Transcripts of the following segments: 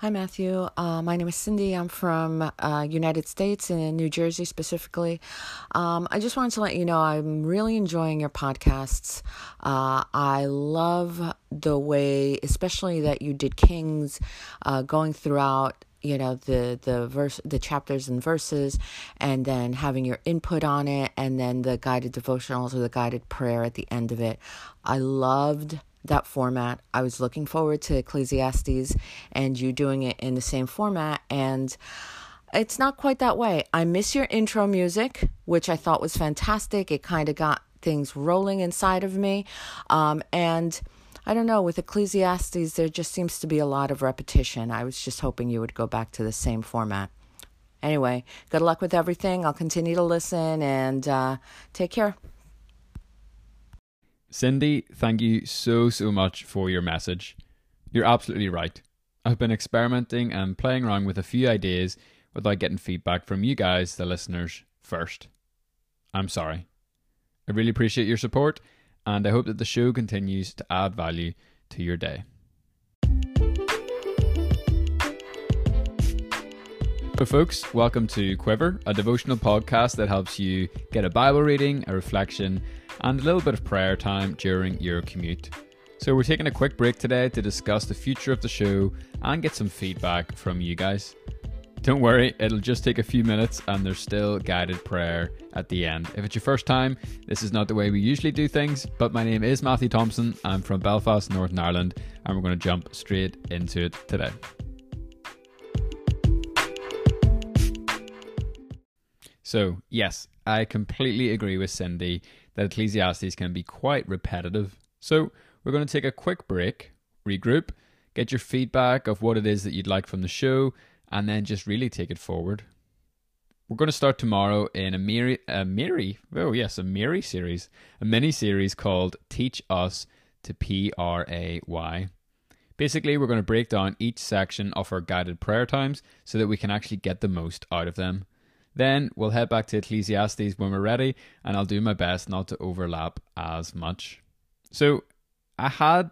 Hi, Matthew. Uh, my name is Cindy. I'm from uh, United States in New Jersey specifically. Um, I just wanted to let you know I'm really enjoying your podcasts. Uh, I love the way, especially that you did Kings, uh, going throughout you know the the verse the chapters and verses and then having your input on it and then the guided devotionals or the guided prayer at the end of it i loved that format. I was looking forward to Ecclesiastes and you doing it in the same format. And it's not quite that way. I miss your intro music, which I thought was fantastic. It kind of got things rolling inside of me. Um, and I don't know, with Ecclesiastes, there just seems to be a lot of repetition. I was just hoping you would go back to the same format. Anyway, good luck with everything. I'll continue to listen and uh, take care. Cindy, thank you so, so much for your message. You're absolutely right. I've been experimenting and playing around with a few ideas without getting feedback from you guys, the listeners, first. I'm sorry. I really appreciate your support, and I hope that the show continues to add value to your day. So, folks, welcome to Quiver, a devotional podcast that helps you get a Bible reading, a reflection, and a little bit of prayer time during your commute. So, we're taking a quick break today to discuss the future of the show and get some feedback from you guys. Don't worry, it'll just take a few minutes and there's still guided prayer at the end. If it's your first time, this is not the way we usually do things, but my name is Matthew Thompson. I'm from Belfast, Northern Ireland, and we're going to jump straight into it today. So, yes, I completely agree with Cindy that Ecclesiastes can be quite repetitive. So, we're going to take a quick break, regroup, get your feedback of what it is that you'd like from the show, and then just really take it forward. We're going to start tomorrow in a Miri, a oh yes, a Miri series, a mini series called Teach Us to P R A Y. Basically, we're going to break down each section of our guided prayer times so that we can actually get the most out of them. Then we'll head back to Ecclesiastes when we're ready, and I'll do my best not to overlap as much. So I had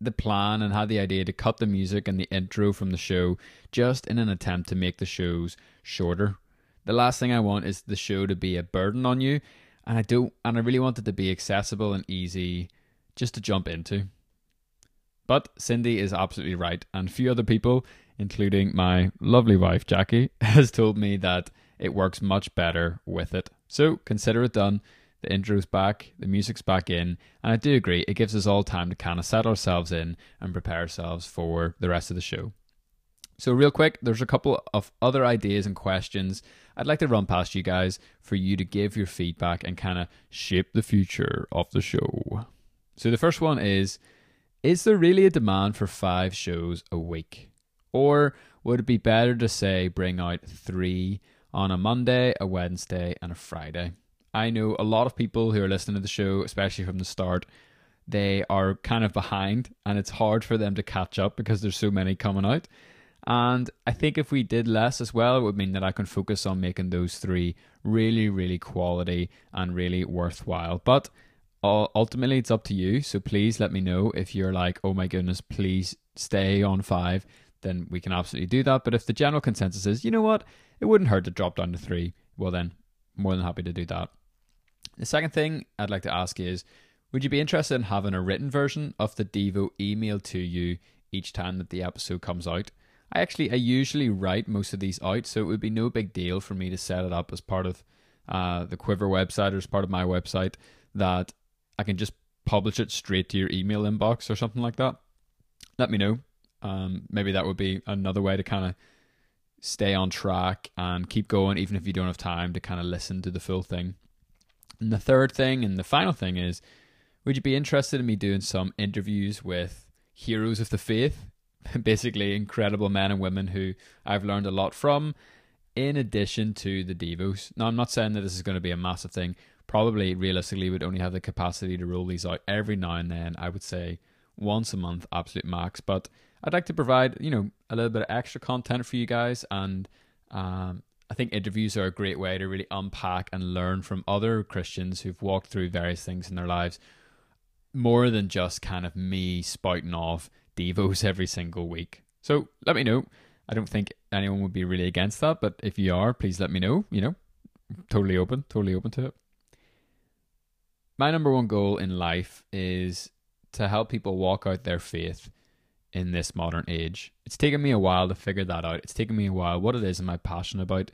the plan and had the idea to cut the music and the intro from the show just in an attempt to make the shows shorter. The last thing I want is the show to be a burden on you, and I don't and I really want it to be accessible and easy just to jump into. But Cindy is absolutely right, and few other people, including my lovely wife Jackie, has told me that it works much better with it. So consider it done. The intro's back, the music's back in, and I do agree, it gives us all time to kind of set ourselves in and prepare ourselves for the rest of the show. So, real quick, there's a couple of other ideas and questions I'd like to run past you guys for you to give your feedback and kind of shape the future of the show. So, the first one is Is there really a demand for five shows a week? Or would it be better to say bring out three on a Monday, a Wednesday, and a Friday. I know a lot of people who are listening to the show, especially from the start, they are kind of behind and it's hard for them to catch up because there's so many coming out. And I think if we did less as well, it would mean that I can focus on making those three really, really quality and really worthwhile. But ultimately, it's up to you. So please let me know if you're like, oh my goodness, please stay on five then we can absolutely do that. But if the general consensus is, you know what, it wouldn't hurt to drop down to three, well, then more than happy to do that. The second thing I'd like to ask is would you be interested in having a written version of the Devo emailed to you each time that the episode comes out? I actually, I usually write most of these out, so it would be no big deal for me to set it up as part of uh, the Quiver website or as part of my website that I can just publish it straight to your email inbox or something like that. Let me know. Um, maybe that would be another way to kind of stay on track and keep going, even if you don't have time to kind of listen to the full thing. And the third thing and the final thing is would you be interested in me doing some interviews with heroes of the faith? Basically, incredible men and women who I've learned a lot from, in addition to the Devos. Now, I'm not saying that this is going to be a massive thing. Probably, realistically, we'd only have the capacity to roll these out every now and then. I would say once a month, absolute max. But I'd like to provide, you know, a little bit of extra content for you guys. And um, I think interviews are a great way to really unpack and learn from other Christians who've walked through various things in their lives more than just kind of me spouting off Devos every single week. So let me know. I don't think anyone would be really against that, but if you are, please let me know. You know, totally open, totally open to it. My number one goal in life is to help people walk out their faith in this modern age. It's taken me a while to figure that out. It's taken me a while. What it is, am I passionate about?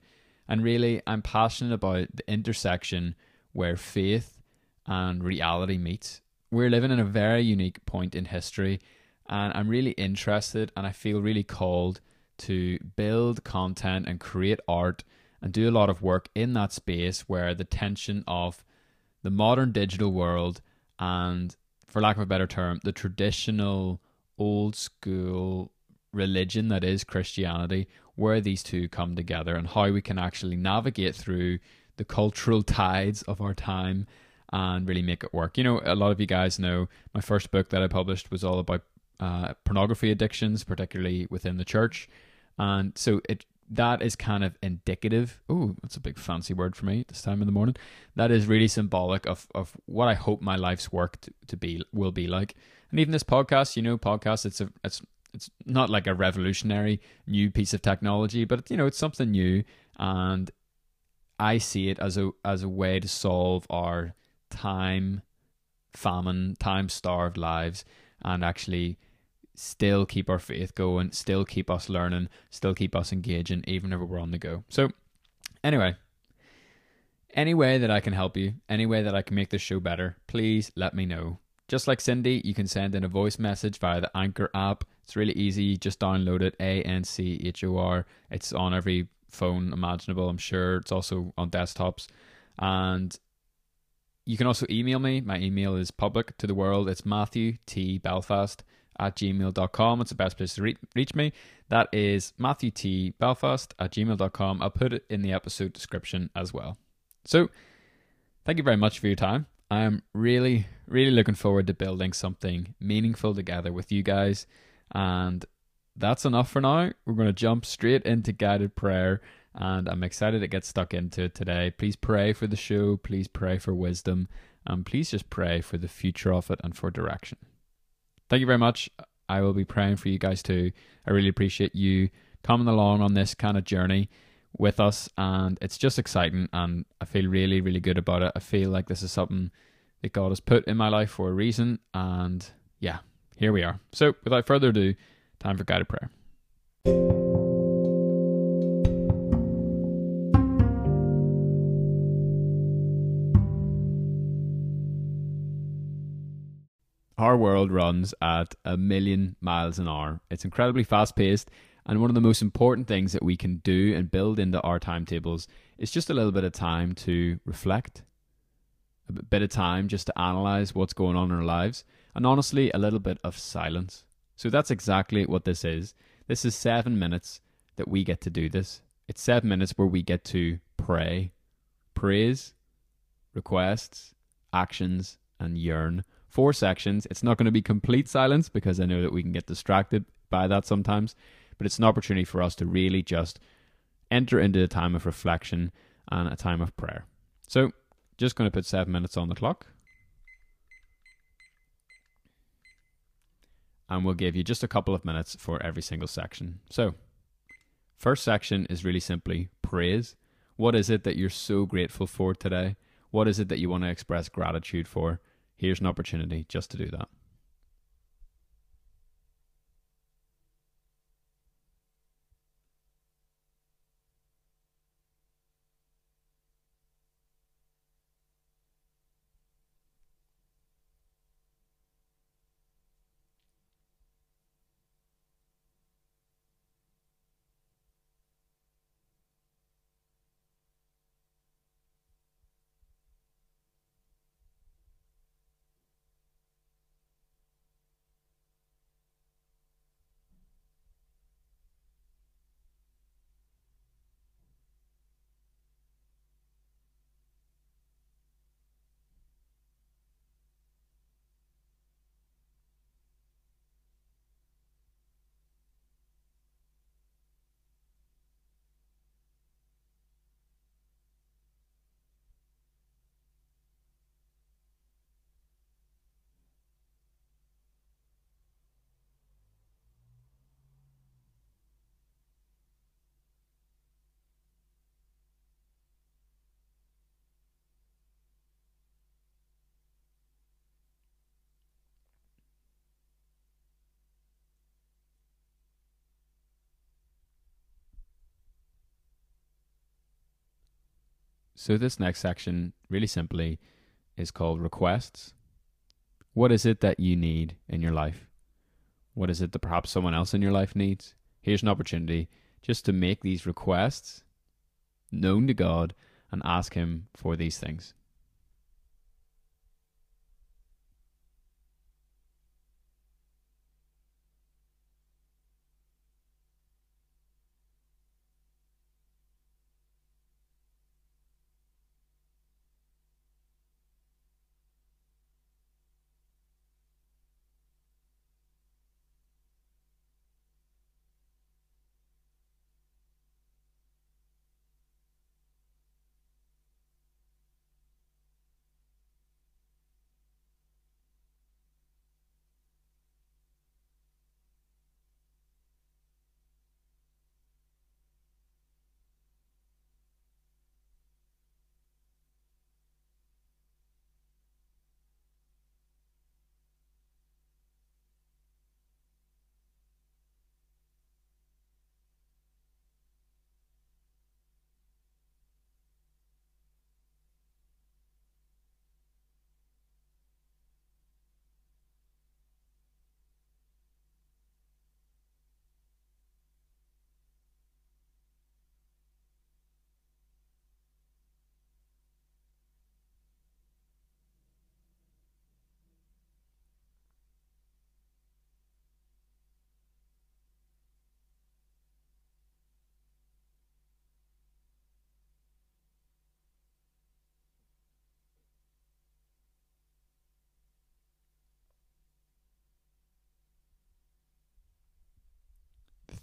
And really, I'm passionate about the intersection where faith and reality meets. We're living in a very unique point in history, and I'm really interested and I feel really called to build content and create art and do a lot of work in that space where the tension of the modern digital world and, for lack of a better term, the traditional old school religion that is Christianity, where these two come together and how we can actually navigate through the cultural tides of our time and really make it work. You know, a lot of you guys know my first book that I published was all about uh, pornography addictions, particularly within the church. And so it that is kind of indicative. Oh, that's a big fancy word for me this time in the morning. That is really symbolic of, of what I hope my life's work to, to be will be like. And even this podcast, you know, podcast, it's a it's it's not like a revolutionary new piece of technology, but you know, it's something new, and I see it as a as a way to solve our time famine, time starved lives, and actually still keep our faith going, still keep us learning, still keep us engaging, even if we're on the go. So, anyway, any way that I can help you, any way that I can make this show better, please let me know. Just like Cindy, you can send in a voice message via the Anchor app. It's really easy. Just download it, A N C H O R. It's on every phone imaginable, I'm sure. It's also on desktops. And you can also email me. My email is public to the world. It's Matthew T. Belfast at gmail.com. It's the best place to re- reach me. That is Matthew T. Belfast at gmail.com. I'll put it in the episode description as well. So, thank you very much for your time. I'm really, really looking forward to building something meaningful together with you guys. And that's enough for now. We're going to jump straight into guided prayer. And I'm excited to get stuck into it today. Please pray for the show. Please pray for wisdom. And please just pray for the future of it and for direction. Thank you very much. I will be praying for you guys too. I really appreciate you coming along on this kind of journey with us and it's just exciting and I feel really really good about it. I feel like this is something that God has put in my life for a reason and yeah, here we are. So, without further ado, time for guided prayer. Our world runs at a million miles an hour. It's incredibly fast paced and one of the most important things that we can do and build into our timetables is just a little bit of time to reflect, a bit of time just to analyze what's going on in our lives, and honestly, a little bit of silence. So that's exactly what this is. This is seven minutes that we get to do this. It's seven minutes where we get to pray, praise, requests, actions, and yearn. Four sections. It's not going to be complete silence because I know that we can get distracted by that sometimes but it's an opportunity for us to really just enter into a time of reflection and a time of prayer. So, just going to put seven minutes on the clock. And we'll give you just a couple of minutes for every single section. So, first section is really simply praise. What is it that you're so grateful for today? What is it that you want to express gratitude for? Here's an opportunity just to do that. So, this next section, really simply, is called requests. What is it that you need in your life? What is it that perhaps someone else in your life needs? Here's an opportunity just to make these requests known to God and ask Him for these things.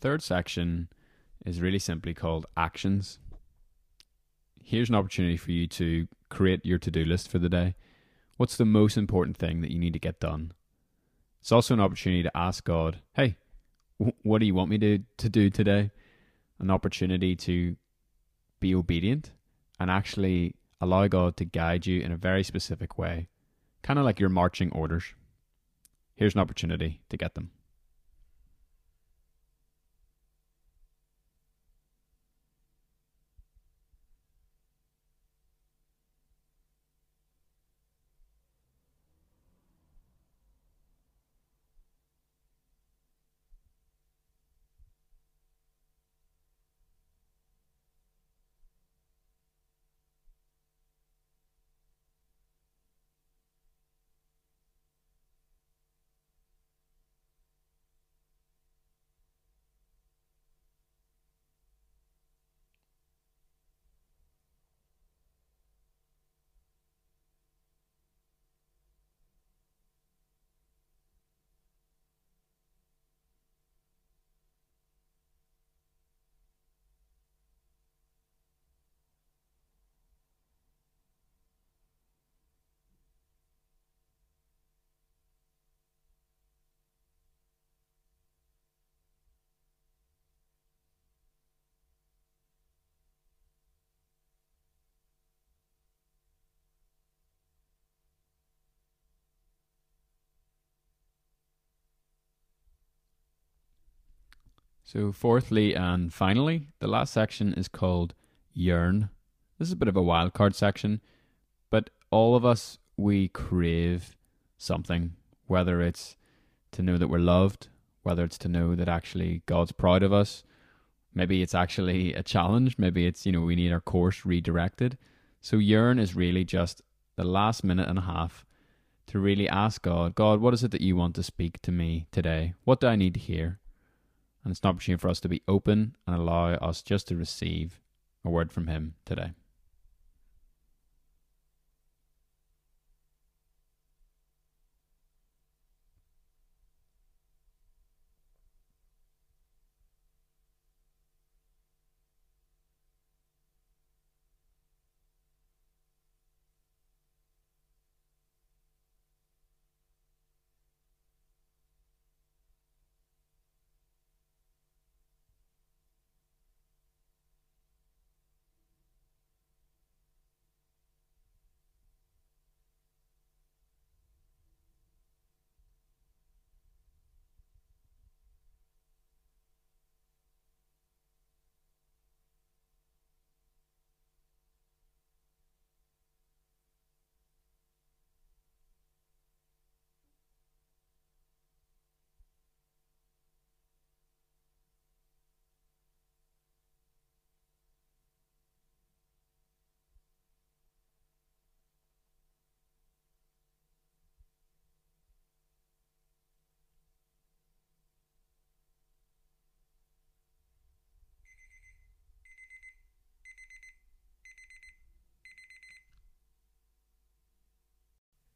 Third section is really simply called actions. Here's an opportunity for you to create your to do list for the day. What's the most important thing that you need to get done? It's also an opportunity to ask God, hey, what do you want me to, to do today? An opportunity to be obedient and actually allow God to guide you in a very specific way, kind of like your marching orders. Here's an opportunity to get them. So, fourthly and finally, the last section is called Yearn. This is a bit of a wild card section, but all of us, we crave something, whether it's to know that we're loved, whether it's to know that actually God's proud of us. Maybe it's actually a challenge. Maybe it's, you know, we need our course redirected. So, yearn is really just the last minute and a half to really ask God, God, what is it that you want to speak to me today? What do I need to hear? And it's an opportunity for us to be open and allow us just to receive a word from Him today.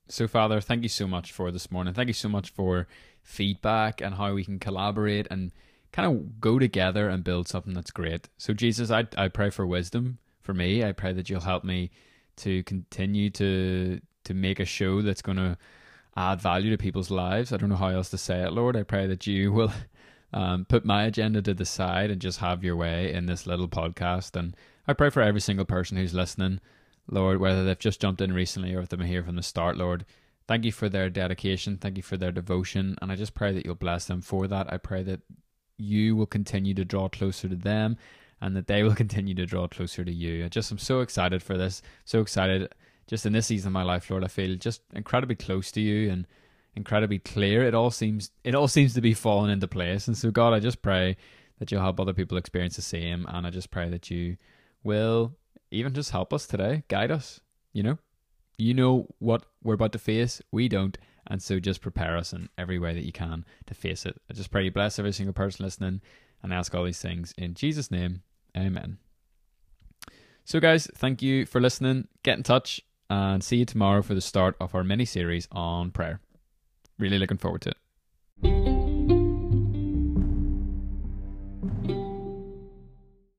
So, Father, thank you so much for this morning. Thank you so much for feedback and how we can collaborate and kind of go together and build something that's great. So, Jesus, I, I pray for wisdom for me. I pray that you'll help me to continue to to make a show that's going to add value to people's lives. I don't know how else to say it, Lord. I pray that you will um, put my agenda to the side and just have your way in this little podcast. And I pray for every single person who's listening, Lord, whether they've just jumped in recently or if they've been here from the start, Lord. Thank you for their dedication. Thank you for their devotion. And I just pray that you'll bless them for that. I pray that you will continue to draw closer to them and that they will continue to draw closer to you. I just am so excited for this. So excited just in this season of my life, Lord, I feel just incredibly close to you and incredibly clear. It all seems it all seems to be falling into place. And so God, I just pray that you'll help other people experience the same. And I just pray that you will even just help us today, guide us, you know? You know what we're about to face. We don't. And so just prepare us in every way that you can to face it. I just pray you bless every single person listening and ask all these things in Jesus' name. Amen. So, guys, thank you for listening. Get in touch and see you tomorrow for the start of our mini series on prayer. Really looking forward to it.